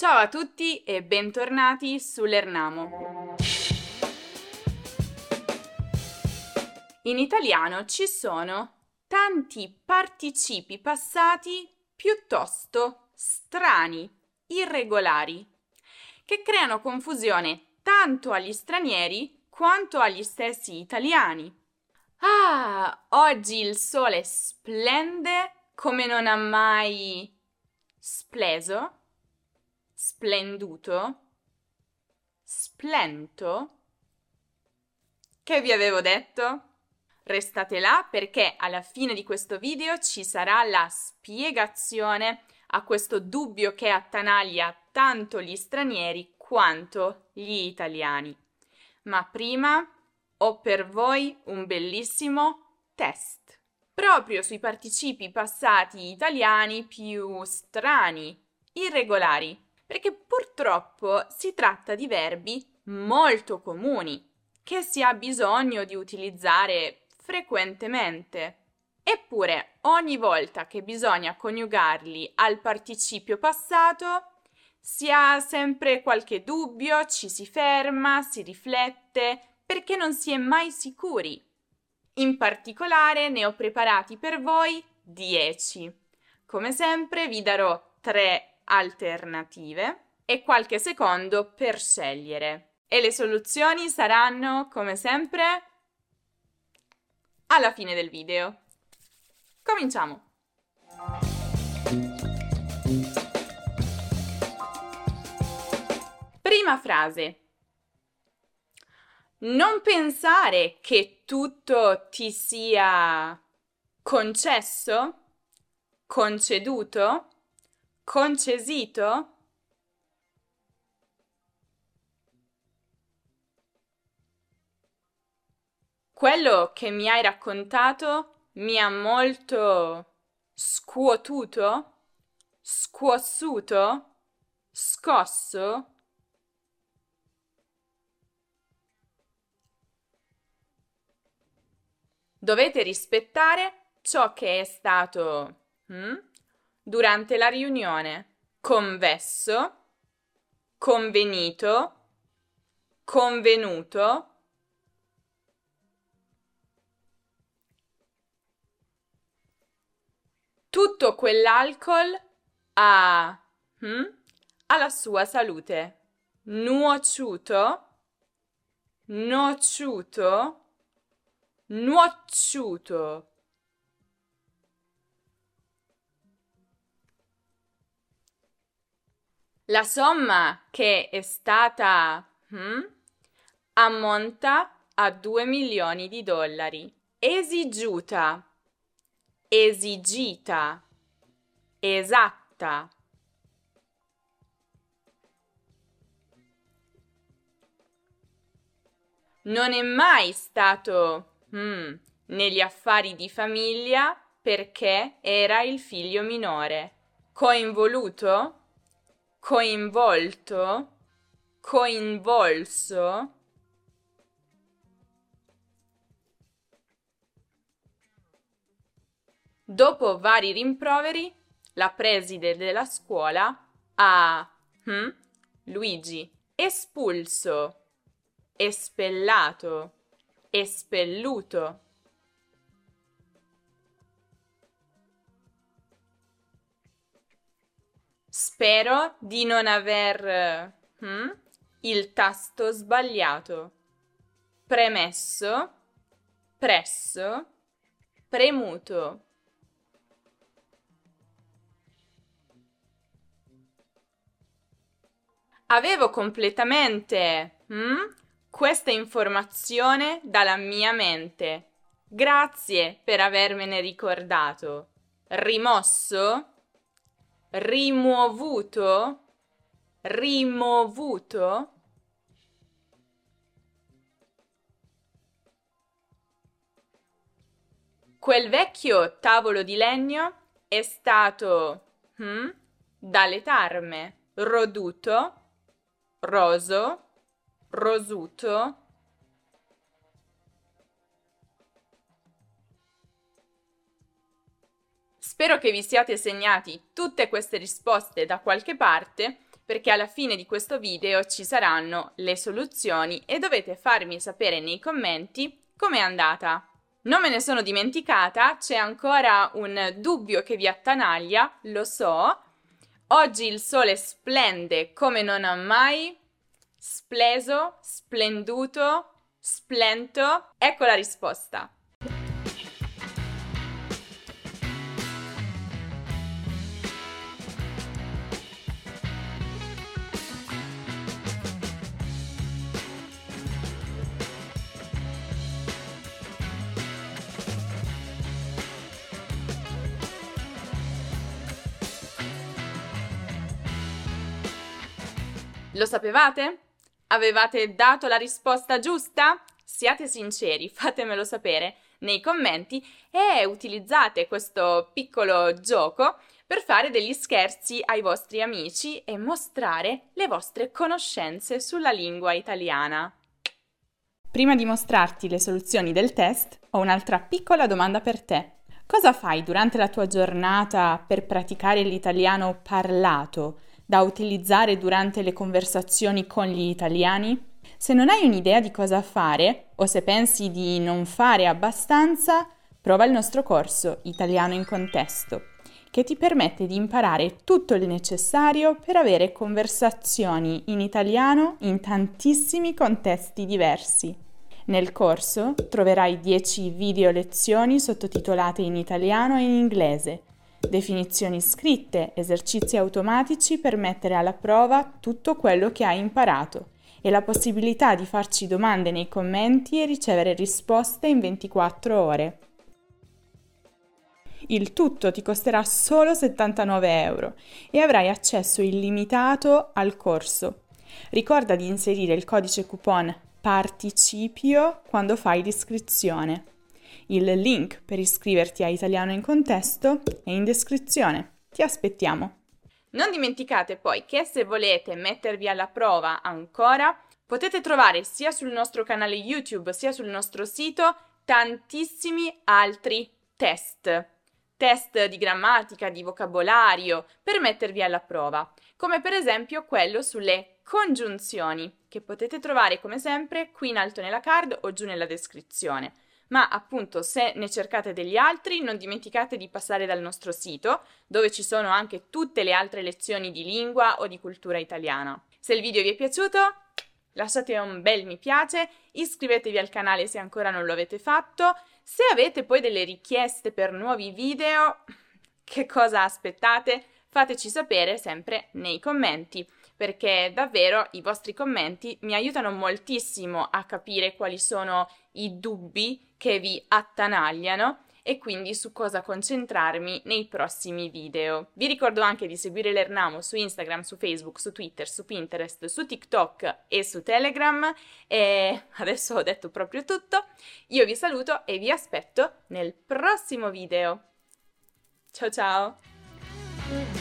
Ciao a tutti e bentornati sull'Ernamo. In italiano ci sono tanti participi passati piuttosto strani, irregolari, che creano confusione tanto agli stranieri quanto agli stessi italiani. Ah, oggi il sole splende come non ha mai spleso, splenduto, splento. Che vi avevo detto? Restate là perché alla fine di questo video ci sarà la spiegazione a questo dubbio che attanaglia tanto gli stranieri quanto gli italiani. Ma prima ho per voi un bellissimo test, proprio sui participi passati italiani più strani, irregolari, perché purtroppo si tratta di verbi molto comuni che si ha bisogno di utilizzare frequentemente. Eppure, ogni volta che bisogna coniugarli al participio passato, si ha sempre qualche dubbio, ci si ferma, si riflette, perché non si è mai sicuri. In particolare ne ho preparati per voi 10. Come sempre vi darò tre alternative e qualche secondo per scegliere. E le soluzioni saranno, come sempre, alla fine del video. Cominciamo! Prima frase. Non pensare che tutto ti sia concesso, conceduto, concesito. Quello che mi hai raccontato mi ha molto scuotuto, scuossuto, scosso. Dovete rispettare ciò che è stato hm, durante la riunione. Convesso, convenito, convenuto, tutto quell'alcol ha hm, alla sua salute. Nuociuto, nociuto, nuociuto. La somma che è stata hm, ammonta a 2 milioni di dollari. Esigiuta esigita, esatta. Non è mai stato hmm, negli affari di famiglia perché era il figlio minore. Coinvoluto, coinvolto, coinvolso Dopo vari rimproveri, la preside della scuola ha hm, Luigi espulso, espellato, espelluto. Spero di non aver hm, il tasto sbagliato. Premesso, presso, premuto. Avevo completamente hm, questa informazione dalla mia mente. Grazie per avermene ricordato. Rimosso? Rimuovuto? Rimovuto? Quel vecchio tavolo di legno è stato hm, dalle tarme roduto roso, rosuto, Spero che vi siate segnati tutte queste risposte da qualche parte perché alla fine di questo video ci saranno le soluzioni e dovete farmi sapere nei commenti com'è andata. Non me ne sono dimenticata, c'è ancora un dubbio che vi attanaglia, lo so. Oggi il sole splende come non ha mai spleso, splenduto, splento. Ecco la risposta. Lo sapevate? Avevate dato la risposta giusta? Siate sinceri, fatemelo sapere nei commenti e utilizzate questo piccolo gioco per fare degli scherzi ai vostri amici e mostrare le vostre conoscenze sulla lingua italiana. Prima di mostrarti le soluzioni del test, ho un'altra piccola domanda per te. Cosa fai durante la tua giornata per praticare l'italiano parlato? Da utilizzare durante le conversazioni con gli italiani? Se non hai un'idea di cosa fare o se pensi di non fare abbastanza, prova il nostro corso Italiano in contesto, che ti permette di imparare tutto il necessario per avere conversazioni in italiano in tantissimi contesti diversi. Nel corso troverai 10 video lezioni sottotitolate in italiano e in inglese definizioni scritte, esercizi automatici per mettere alla prova tutto quello che hai imparato e la possibilità di farci domande nei commenti e ricevere risposte in 24 ore. Il tutto ti costerà solo 79 euro e avrai accesso illimitato al corso. Ricorda di inserire il codice coupon participio quando fai l'iscrizione. Il link per iscriverti a Italiano in Contesto è in descrizione. Ti aspettiamo. Non dimenticate poi che se volete mettervi alla prova ancora, potete trovare sia sul nostro canale YouTube sia sul nostro sito tantissimi altri test. Test di grammatica, di vocabolario, per mettervi alla prova, come per esempio quello sulle congiunzioni, che potete trovare come sempre qui in alto nella card o giù nella descrizione ma appunto se ne cercate degli altri non dimenticate di passare dal nostro sito dove ci sono anche tutte le altre lezioni di lingua o di cultura italiana. Se il video vi è piaciuto lasciate un bel mi piace, iscrivetevi al canale se ancora non lo avete fatto, se avete poi delle richieste per nuovi video, che cosa aspettate? Fateci sapere sempre nei commenti perché davvero i vostri commenti mi aiutano moltissimo a capire quali sono i dubbi che vi attanagliano e quindi su cosa concentrarmi nei prossimi video. Vi ricordo anche di seguire l'Ernamo su Instagram, su Facebook, su Twitter, su Pinterest, su TikTok e su Telegram e adesso ho detto proprio tutto. Io vi saluto e vi aspetto nel prossimo video. Ciao ciao!